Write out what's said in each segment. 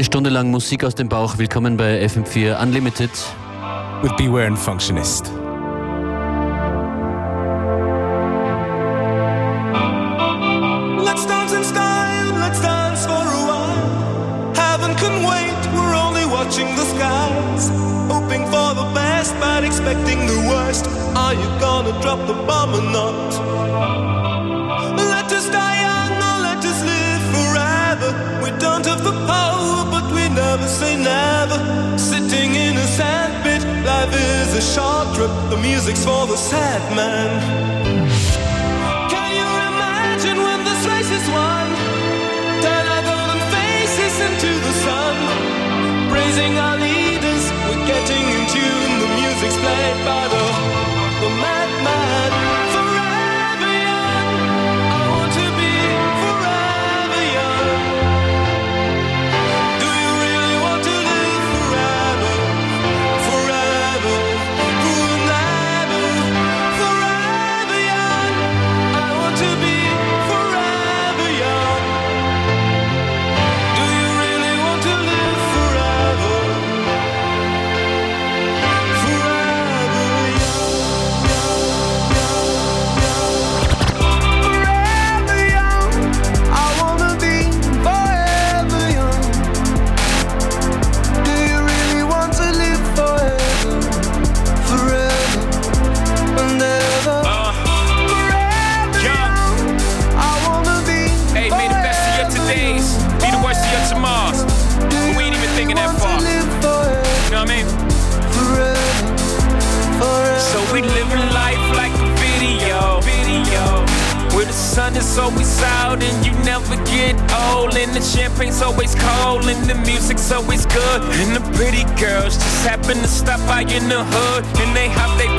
Eine Stunde lang Musik aus dem Bauch. Willkommen bei FM4 Unlimited. With Beware and Functionist. Music's for the sad man. To stop by in the hood, and they hop they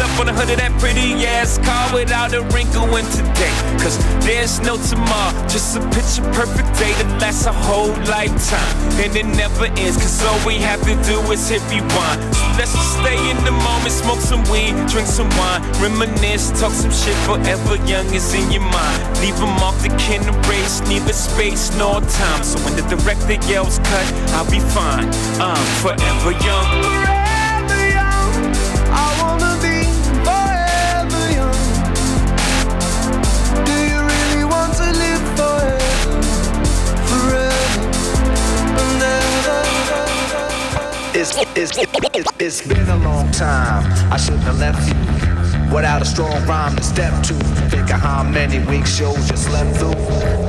up on hood of that pretty ass car without a wrinkle in today. Cause there's no tomorrow, just a picture perfect day that lasts a whole lifetime, and it never ends. Cause all we have to do is hit rewind. So let's just stay in the moment, smoke some weed, drink some wine, reminisce, talk some shit forever young is in your mind. Leave them off the can erase, neither space nor time. So when the director yells cut, I'll be fine. I'm forever young. Forever young. I wanna be It's, it's, it's, been a long time. I shouldn't have left you without a strong rhyme to step to. Think of how many week shows you slept through.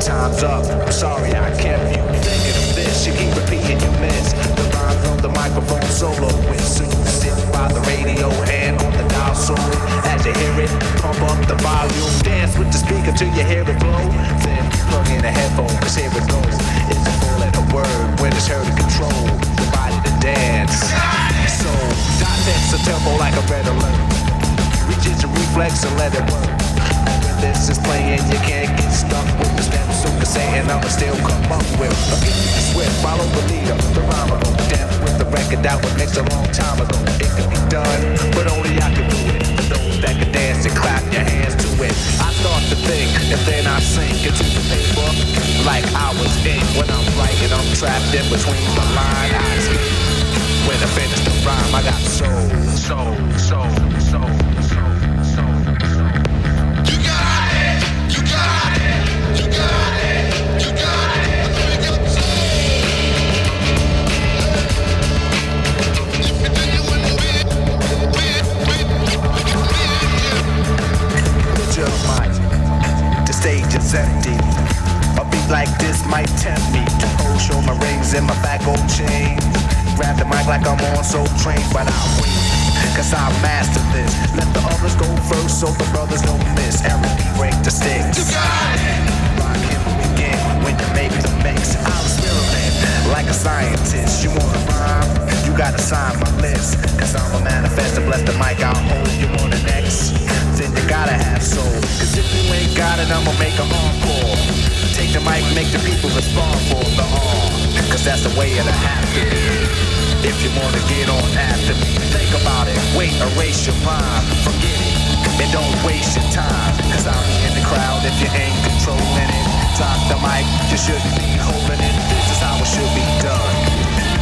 Time's up. I'm sorry I kept you thinking of this. You keep repeating you miss the rhyme from the microphone solo with. So you sit by the radio and on the dial so as you hear it, pump up the volume, dance with the speaker till you hear it blow. Then plug in a headphone, cause here it goes. It's a full letter word when it's heard to control dance. So text a tempo like a red alert. Reach into reflex and let it work. When this is playing, you can't get stuck with the steps. So the saying I'ma still come up with a swift, follow the leader, the rhyme go down with the record that was mixed a long time ago. It could be done, but only I can do it. For those that can dance and clap your hands it. I start to think, and then I sink into the paper like I was in when I'm writing. I'm trapped in between the line. I. When I finish the rhyme, I got soul, soul, soul, soul, soul, is empty. A beat like this might tempt me to hold, show my rings and my back gold chain. Grab the mic like I'm on Soul Train, but I'll wait. Cause I master this. Let the others go first so the brothers don't miss. Eric B. break the sticks. you got it. Rakim begin when you make the mix. I'll experiment like a scientist. You wanna rhyme? You gotta sign my list. Cause I'm a manifest to bless the mic. I'll hold you on the next. Then you gotta have soul. Cause if you ain't got it, I'ma make a encore. Take the mic, make the people respond for the arm. Cause that's the way it'll have to be. If you wanna get on after me, think about it. Wait, erase your mind. Forget it. And don't waste your time. Cause be in the crowd if you ain't controlling it. Drop the mic, you shouldn't be holding it. This is how it should be done.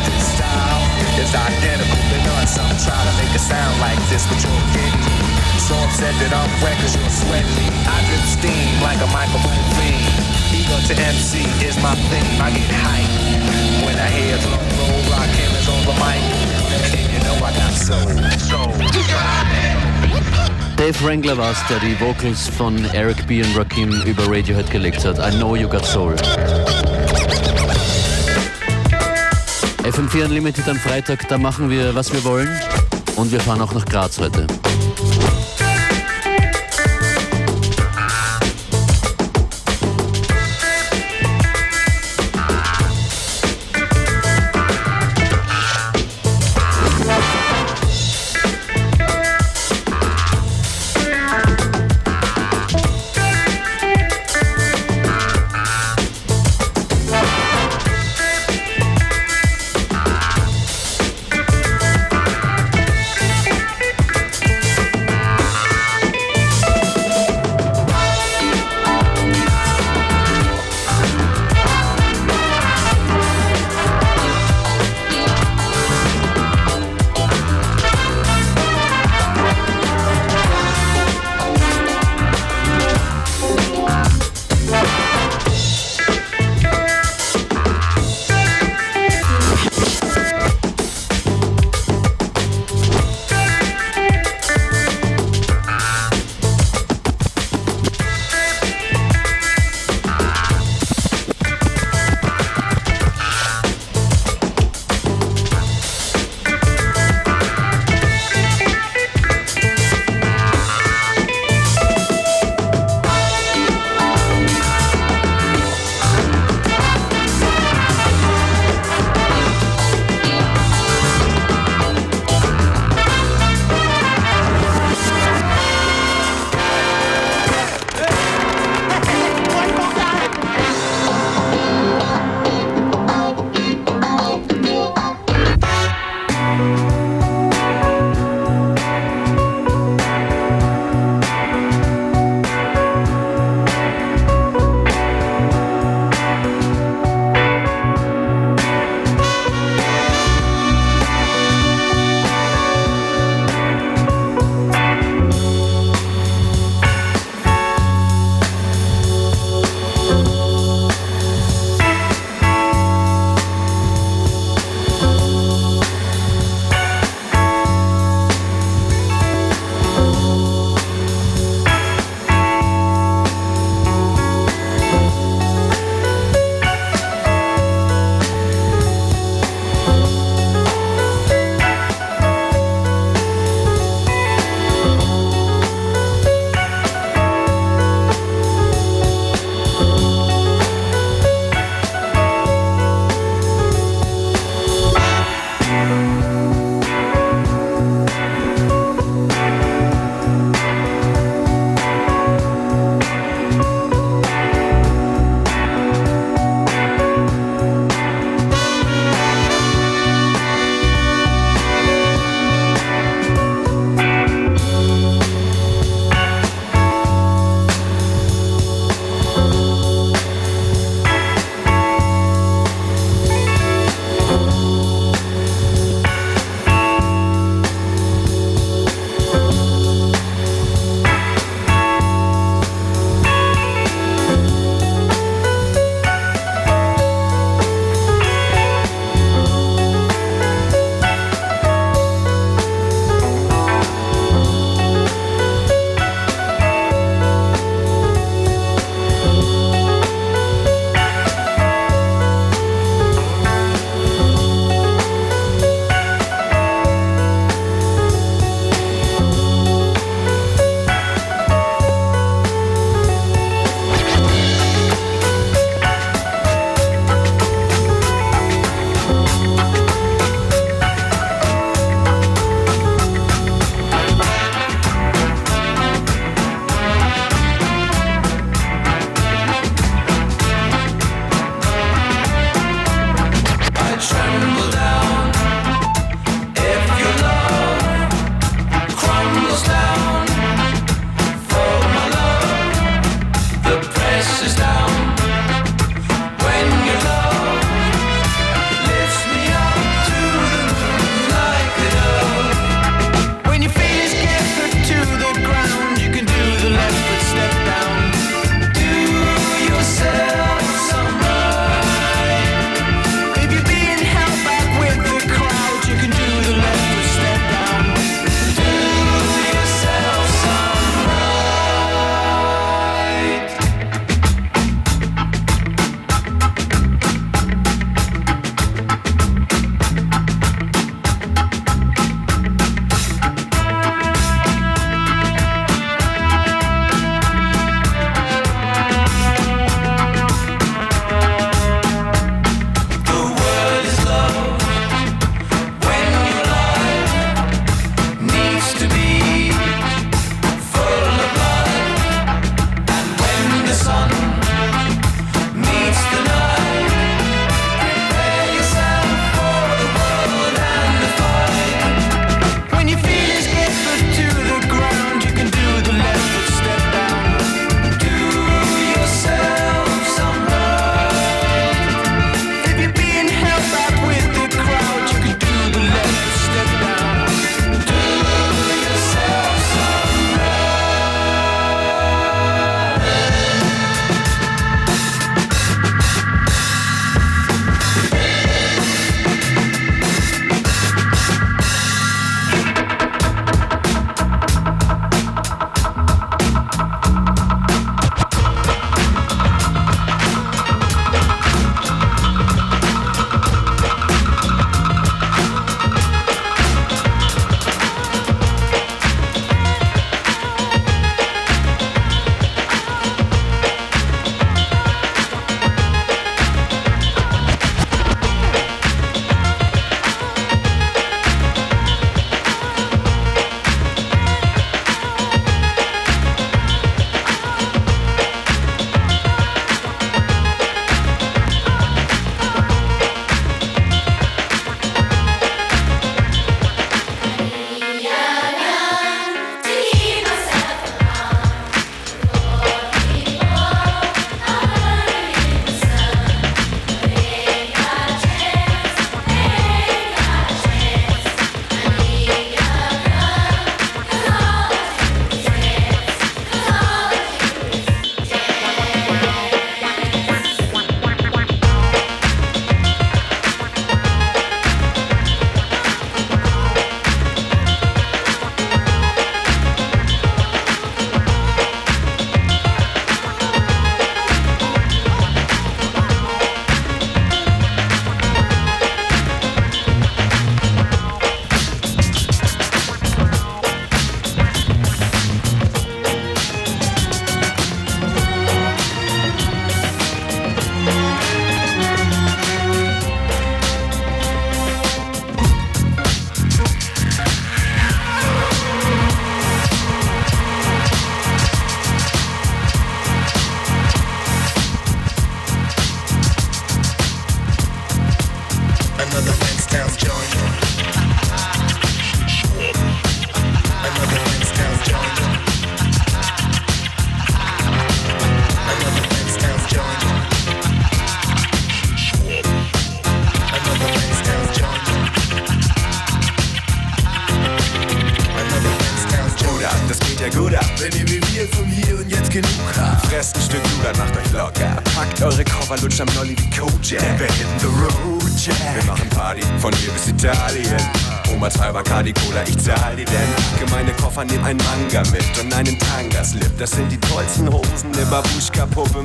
This style is identical to none. Some try to make it sound like this, but you're getting me. So upset that I'm you're sweating me. I drip steam like a microphone fiend. Ego to MC is my theme. I get hype when I hear drum roll, rock hammers on the mic. And you know I got soul. Soul. Dave Wrangler war es, der die Vocals von Eric B. und Rakim über Radiohead gelegt hat. I Know You Got Soul. FM4 Unlimited am Freitag, da machen wir, was wir wollen. Und wir fahren auch nach Graz heute.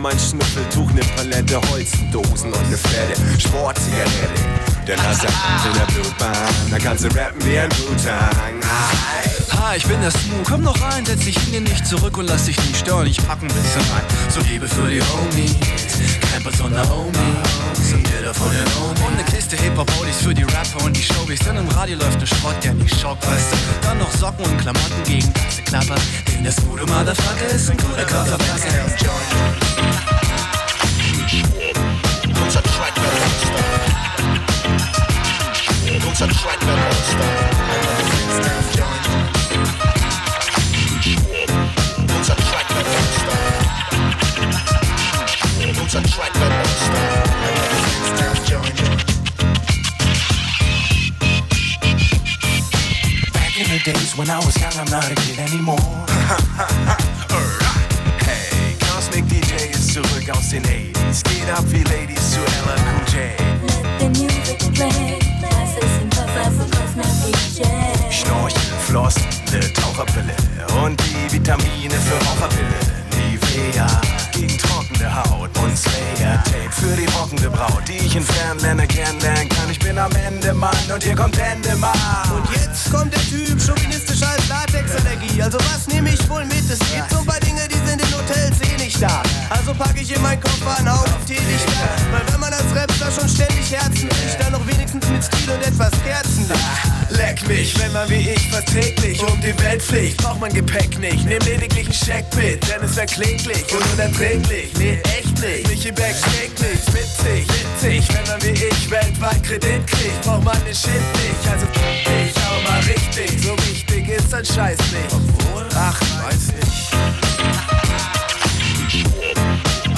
Mein Schnüffeltuch, ne Palette Holzendosen und ne fette Sportzigarette. Der Nasser in der Blutbahn, da kannst du rappen wie ein Wu-Tang. Hi, ich bin der Smoo, komm noch rein, setz dich hin, nicht zurück und lass dich nicht stören. Ich pack ein bisschen rein, so Liebe für die Homies, Campers und Naomis, und jeder von den Homies. Und ne Kiste Hip-Hop-Oldies für die Rapper und die Showbiz, denn im Radio läuft ne Schrott, der nicht schockt, weißt du. Dann noch Socken und Klamotten gegen ganze Klapper, denn das gute Motherfucker ist ein guter Körperpacker. Wird Monster. Wird Monster. Wird Monster. Track wird Back in the days when I was young, I'm not a kid anymore. zurück aus den 80s. Geht ab wie Ladies zu LL Cool J. Let the music play. Schnorchel, Floss, ne Taucherbrille und die Vitamine für Raucherpille. Nivea trockene Haut und Slayer Tape für die rockende Braut, die ich in Fernländern kennenlernen kann. Ich bin am Ende, Mann, und hier kommt Endemann. Und jetzt kommt der Typ, chauvinistisch als Latexallergie. Also was nehme ich wohl mit? Es gibt so ein paar Dinge, die sind in Hotels eh nicht da. Also packe ich in meinen Koffer einen Haufen Teelichter. Weil wenn man als Rapper schon ständig Herzen bricht, dann noch wenigstens mit Stil und etwas Kerzenlicht. Leck mich, wenn man wie ich fast täglich um die Welt fliegt, braucht man Gepäck nicht. Nimm lediglich ein Scheck mit, denn es wär kläglich und unerträglich. Nee, echt nicht. Michi Beck schlägt nichts, witzig, witzig. Wenn man wie ich weltweit Kredit kriegt, braucht man den Shit nicht. Also ich auch mal richtig, so wichtig ist ein Scheiß nicht. Obwohl, ach, weiß ich.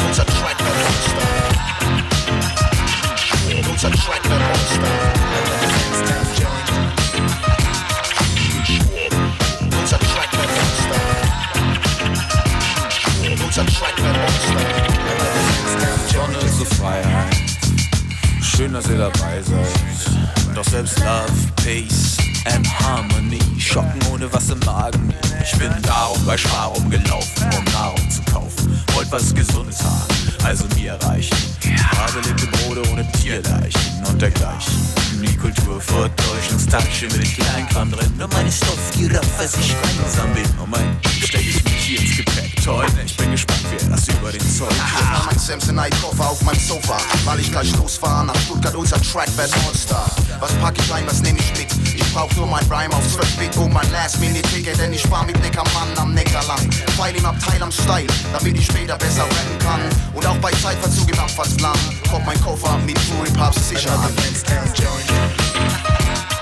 Unser Track wird Monster. Unser Track wird Monster. Schön, dass ihr dabei seid. Doch selbst Love, Peace and Harmony schocken ohne was im Magen. Ich bin darum bei Spar rumgelaufen, um Nahrung zu kaufen. Wollt was Gesundes haben, also mir reichen. Habe lebte Brote ohne Tierleichen und dergleichen. Kultur vertäuscht Nostalgische mit Kleinkram drin. Nur meine Stoffgiraffe, ich einsam bin. Und mein steck ich mich hier ins Gepäck. Toll, ich bin gespannt, wer das über den Zoll Aha, mein Samsonite-Koffer auf meinem Sofa, weil ich gleich losfahre nach Stuttgart, unser Track wird Monster. Was pack ich ein, was nehm ich mit? Brauch nur mein Rhyme auf 12 Bit und mein Last-Minute-Ticket, denn ich spar mit Neckermann am Neckar lang. Pfeil im Abteil am Style, damit ich später besser rennen kann. Und auch bei Zeitverzug im Abfahrtsland kommt mein Koffer mit Hip-Hops sicher an.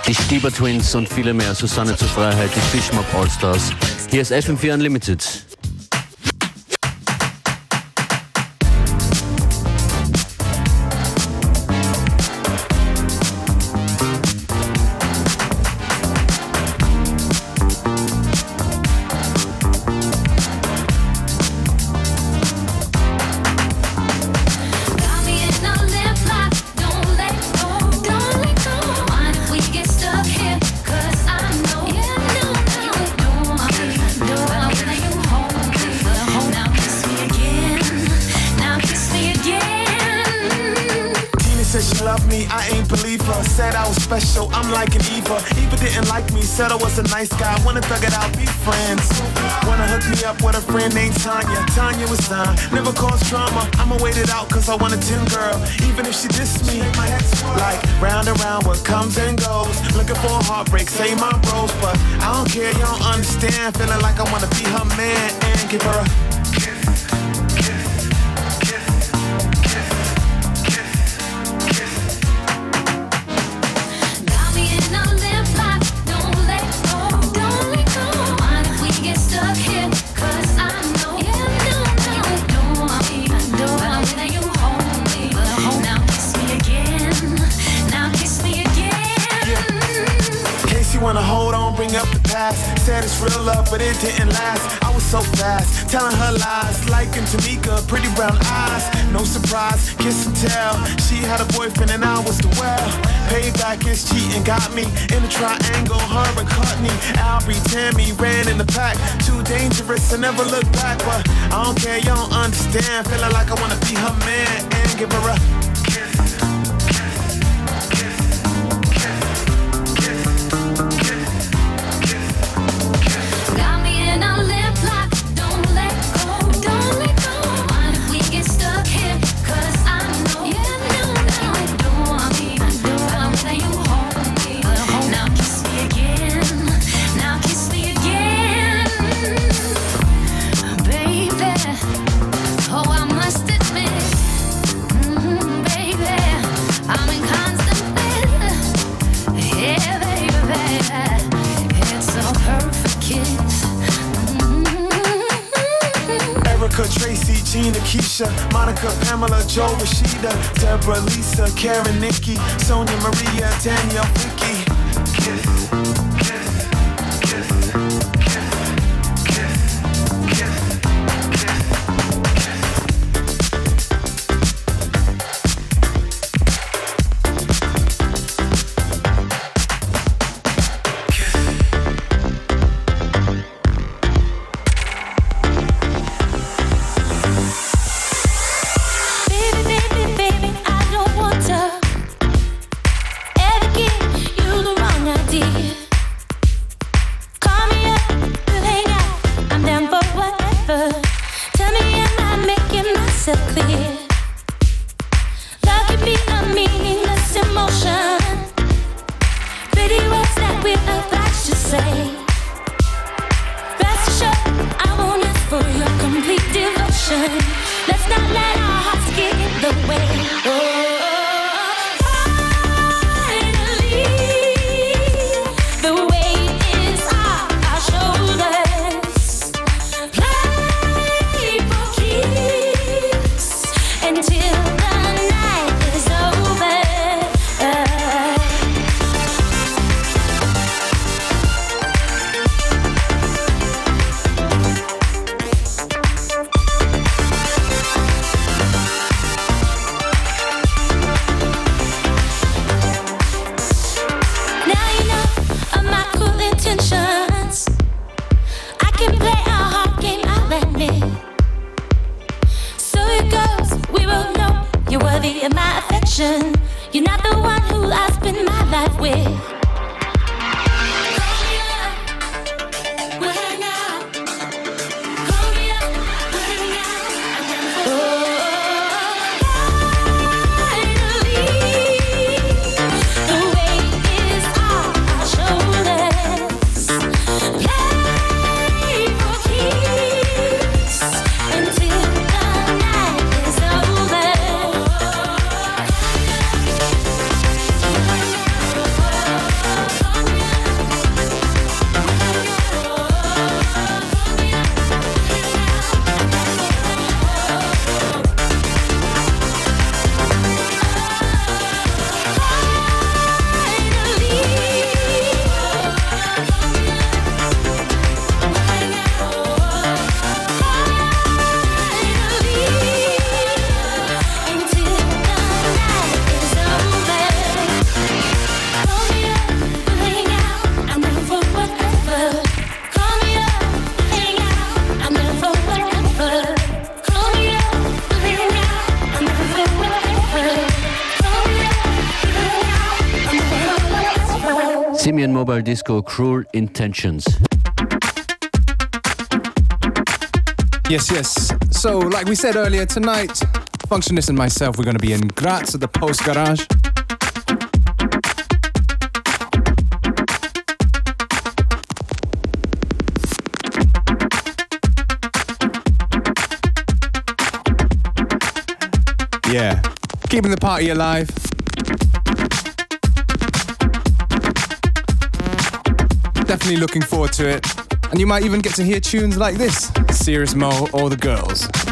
Die Stieber Twins und viele mehr. Susanne zur Freiheit, die Fishmob Allstars. Hier ist FM4 Unlimited. Never cause drama. I'ma wait it out cause I want a 10 girl. Even if she dissed me, like round and round what comes and goes. Looking for a heartbreak, say my bros, but I don't care, you don't understand. Feeling like I wanna be her man and give her a This cheating got me in a triangle. Her and Courtney, Albie, Tammy ran in the pack. Too dangerous, I never look back. But I don't care, you don't understand. Feeling like I wanna be her man and give her a kiss. Pamela, Joe, Rashida, Deborah, Lisa, Karen, Nikki, Sonia, Maria, Danielle, Cruel Intentions. Yes, yes. So, like we said earlier, tonight, Functionist and myself, we're going to be in Graz at the Post Garage. Yeah. Keeping the party alive. Definitely looking forward to it. And you might even get to hear tunes like this Serious Mo or The Girls.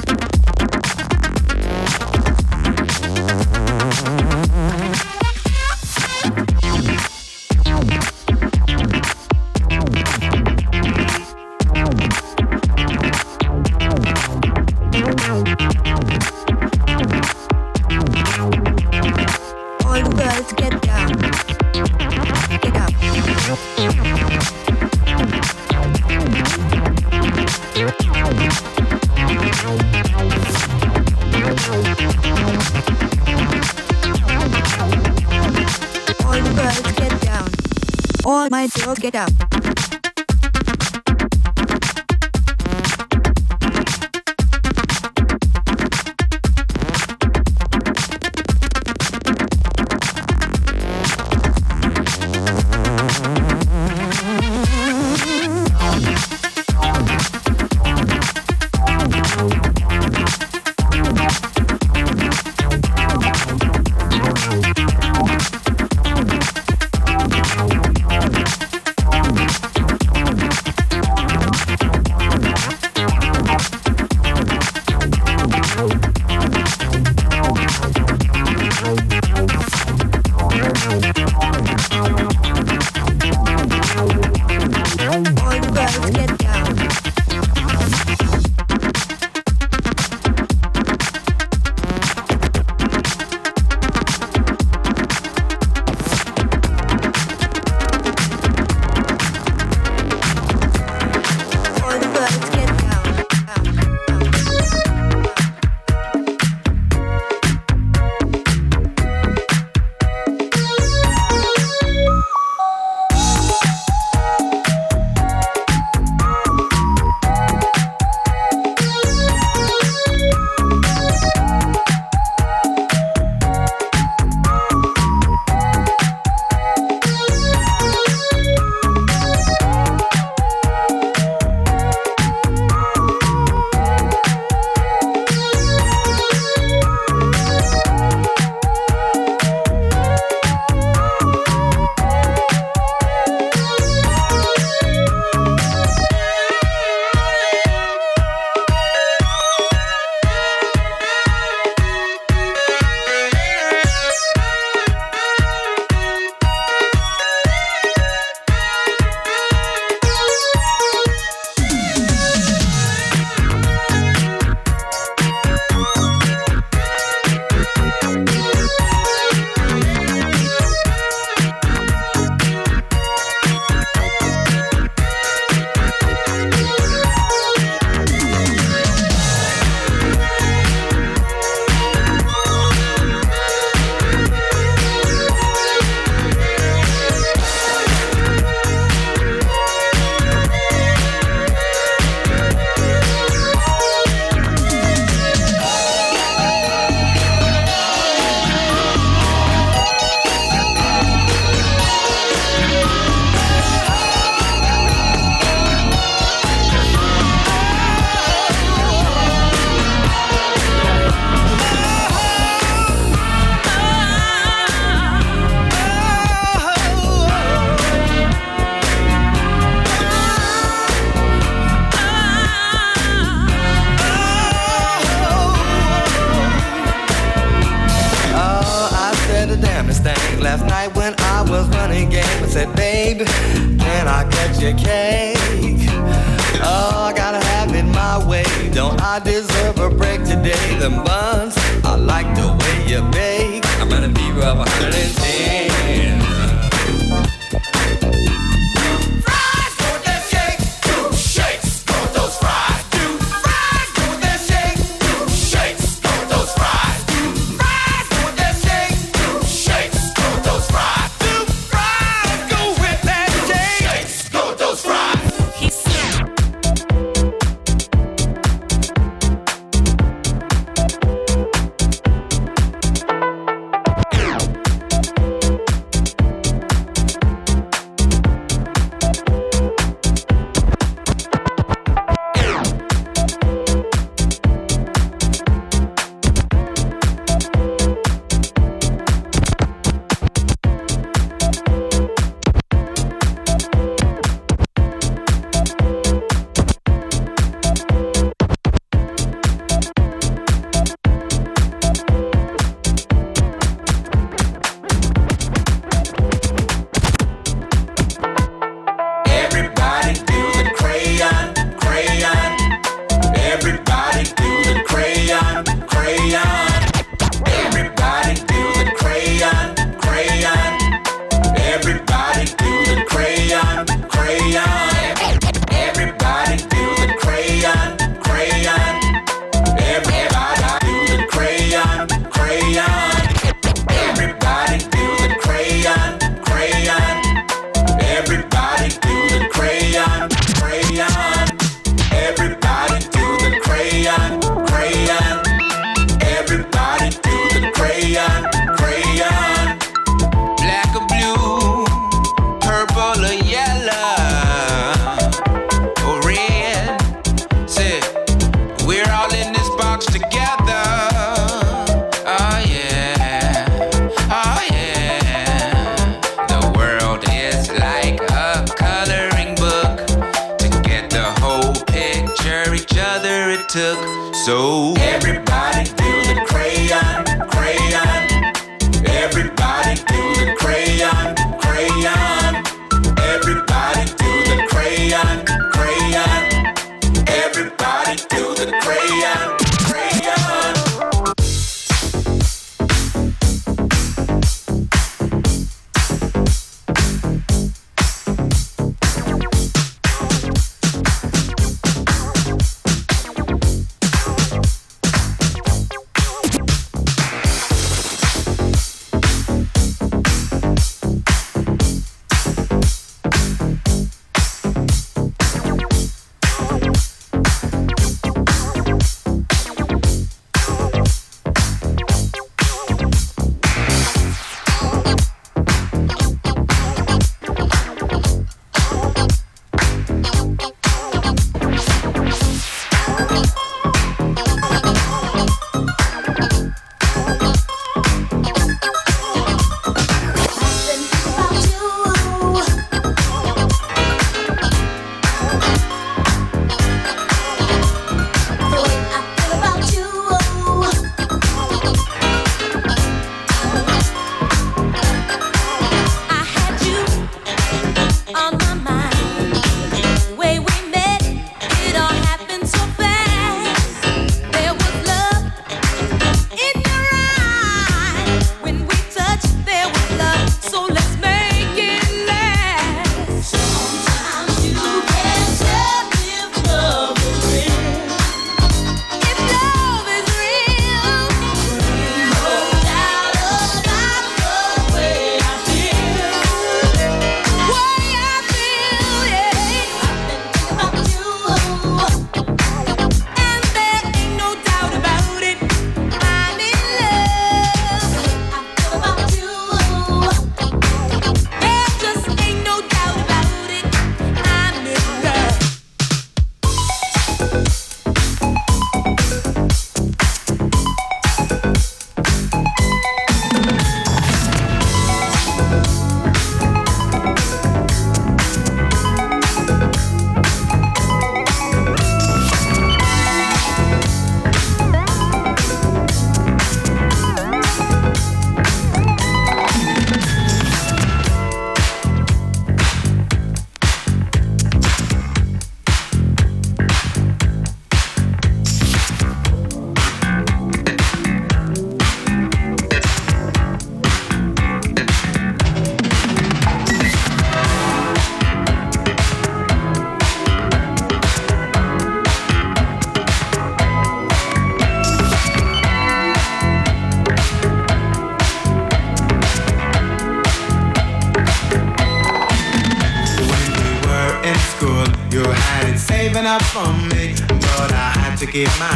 get mine.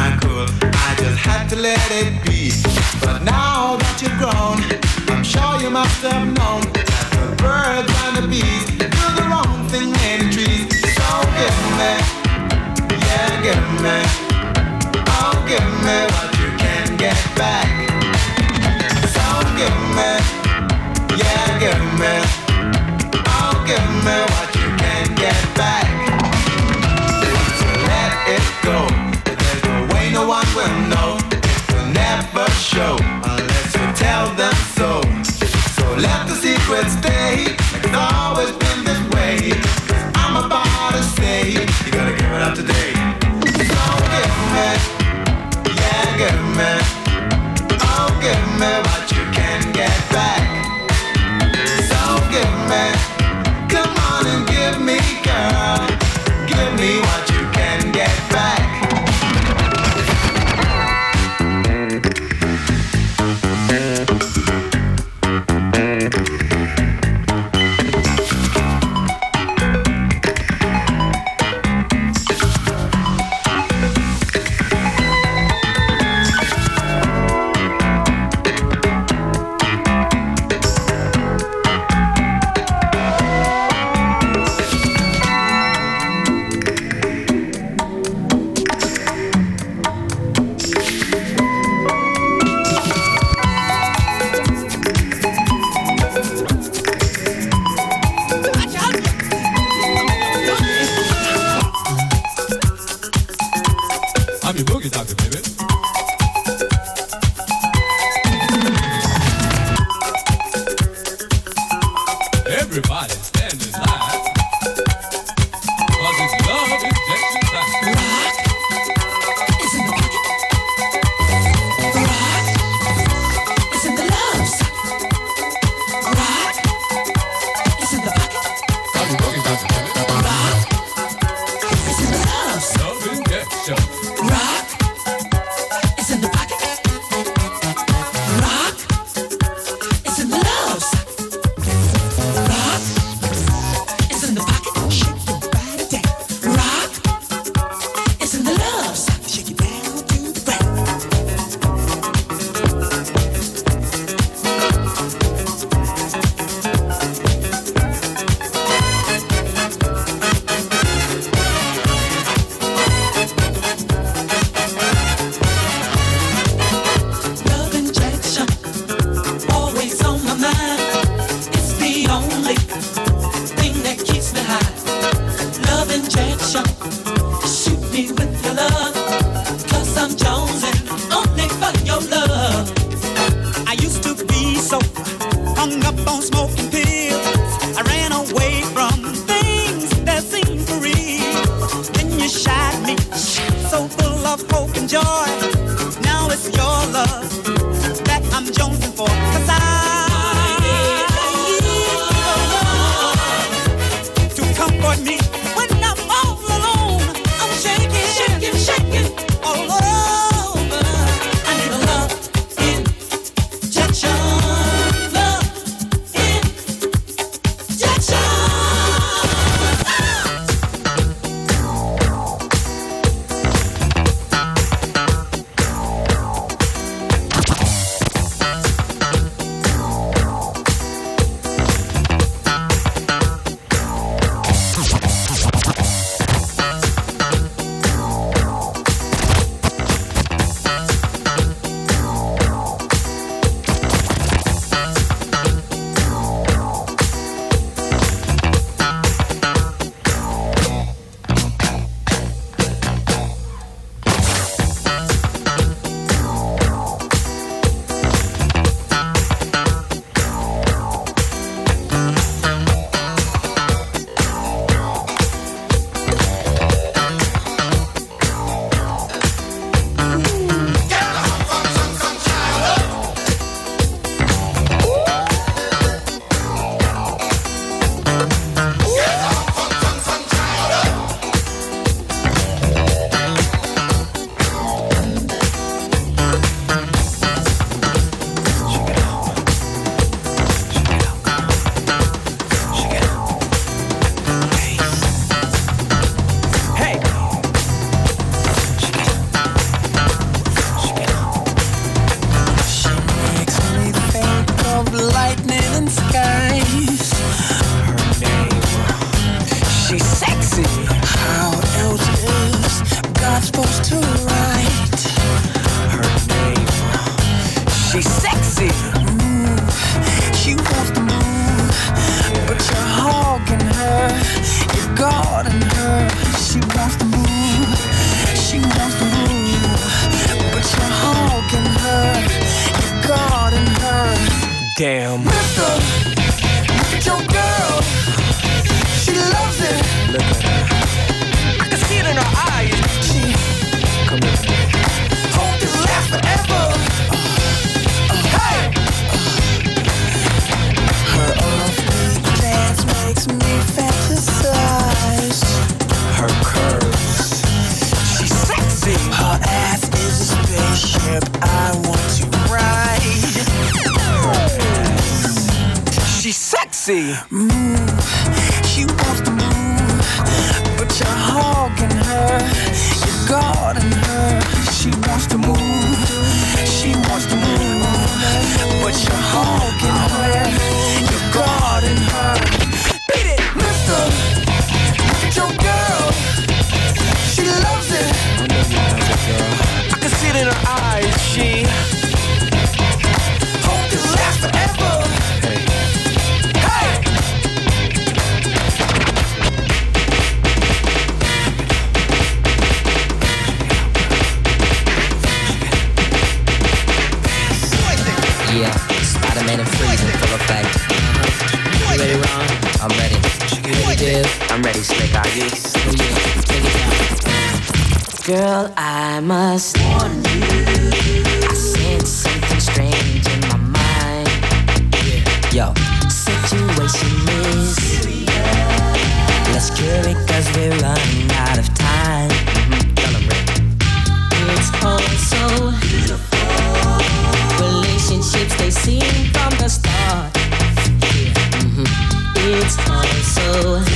All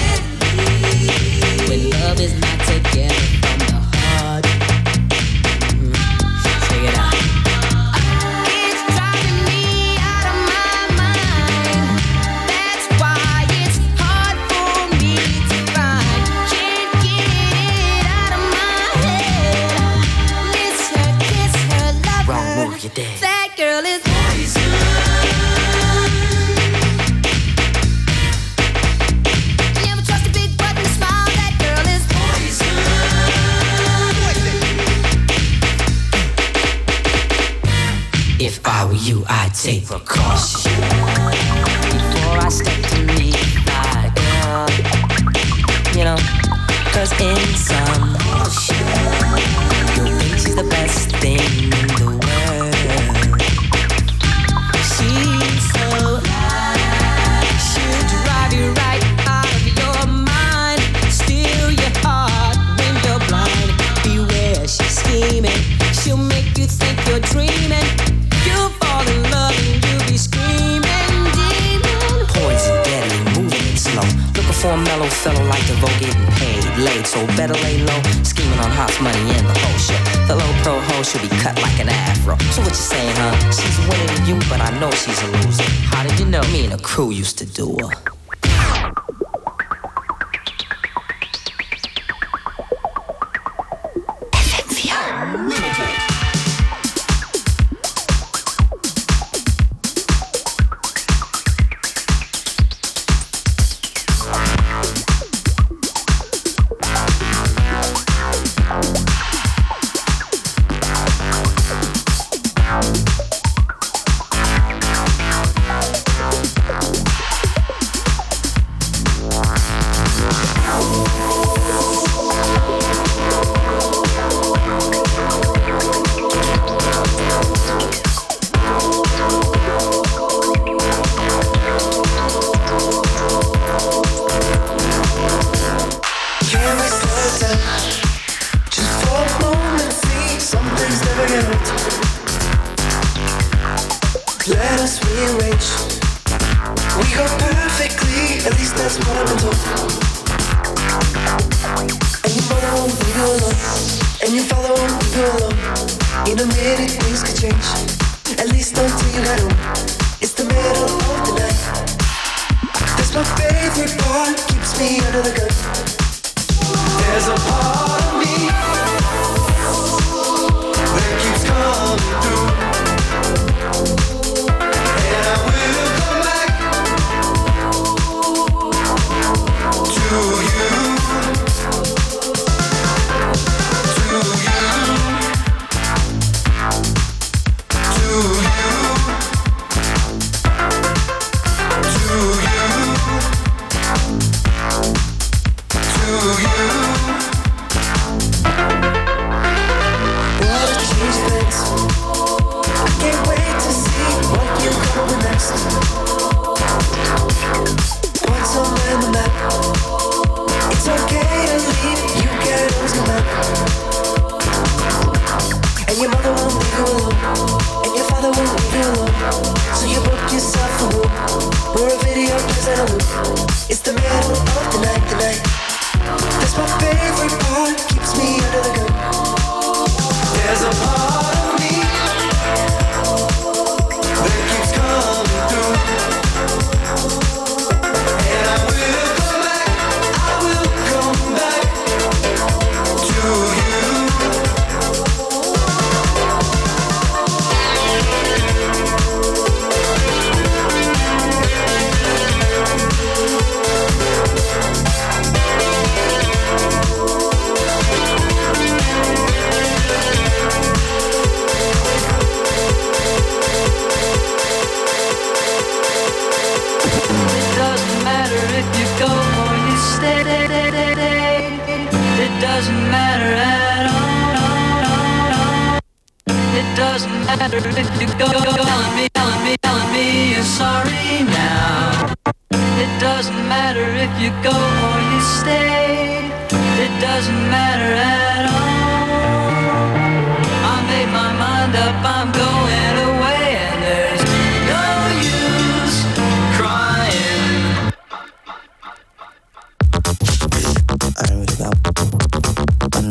crew used to do her.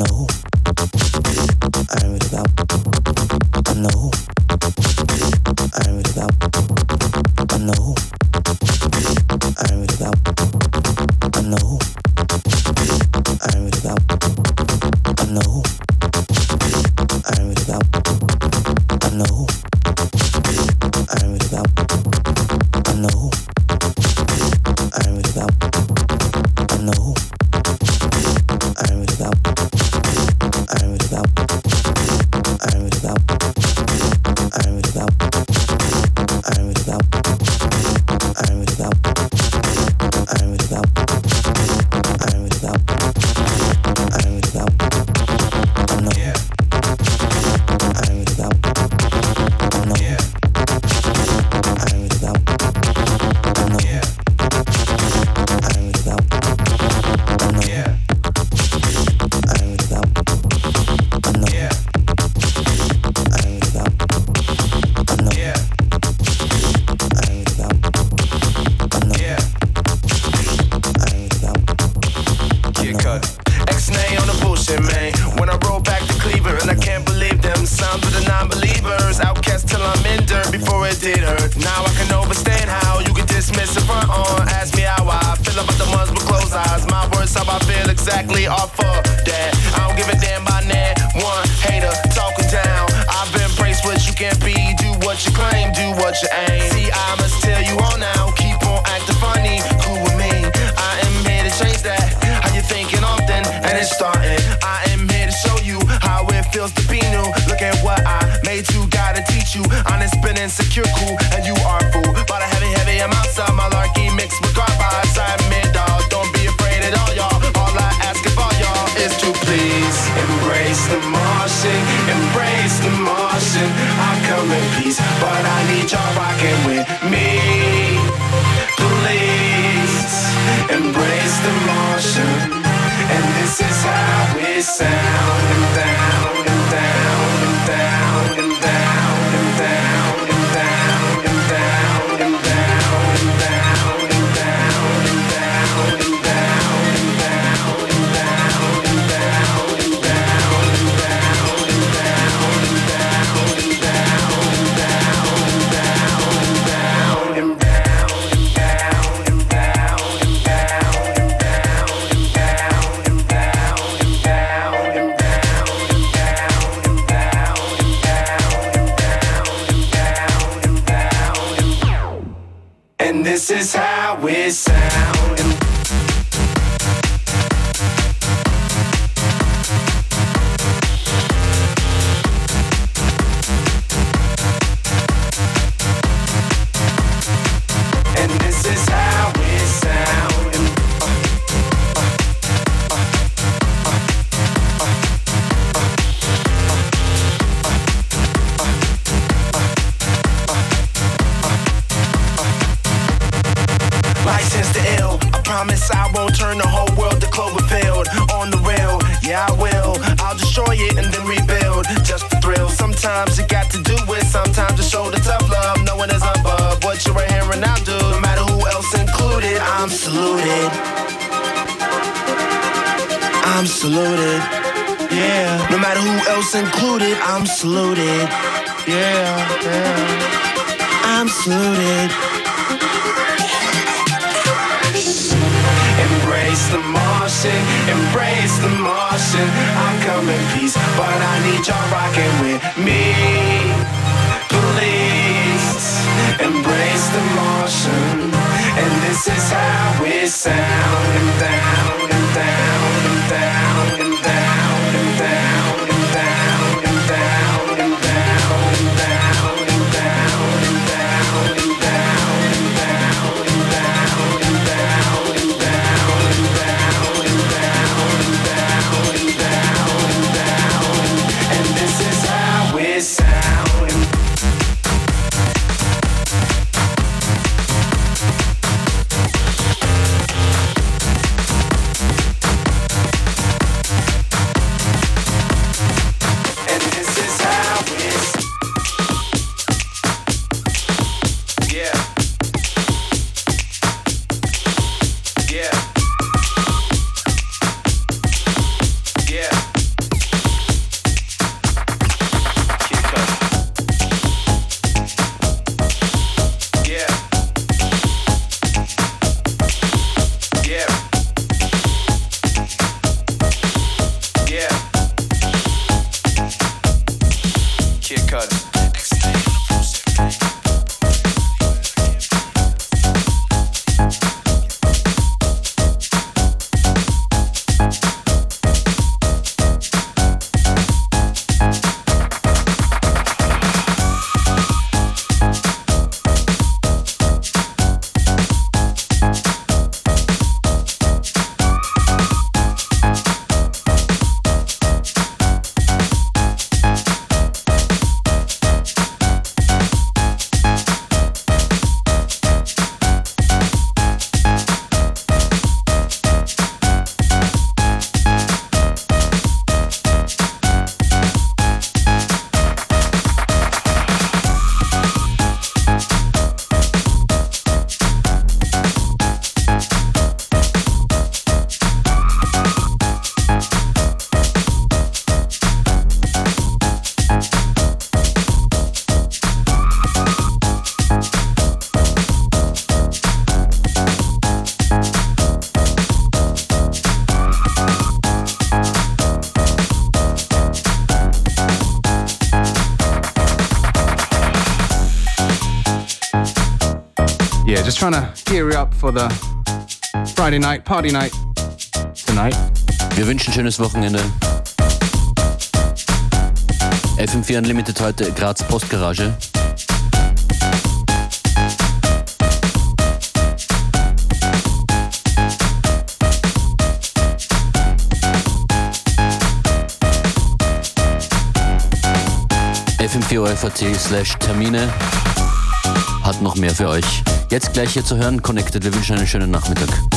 Know. Promise I won't turn the whole world to Cloverfield. On the rail, yeah I will. I'll destroy it and then rebuild. Just for thrill. Sometimes it got to do with, Sometimes to show the tough love. No one is above what you're hearing. I do. No matter who else included, I'm saluted. I'm saluted. Yeah. No matter who else included, I'm saluted. Yeah. yeah. I'm saluted. Embrace the motion I come in peace But I need y'all rocking with me. Please Embrace the motion And this is how we sound. Down and down and down. Trying to gear up for the Friday night, party night tonight. Wir wünschen schönes Wochenende. FM4 Unlimited heute Graz Postgarage. FM4 FAT slash Termine hat noch mehr für euch. Jetzt gleich hier zu hören, Connected. Wir wünschen einen schönen Nachmittag.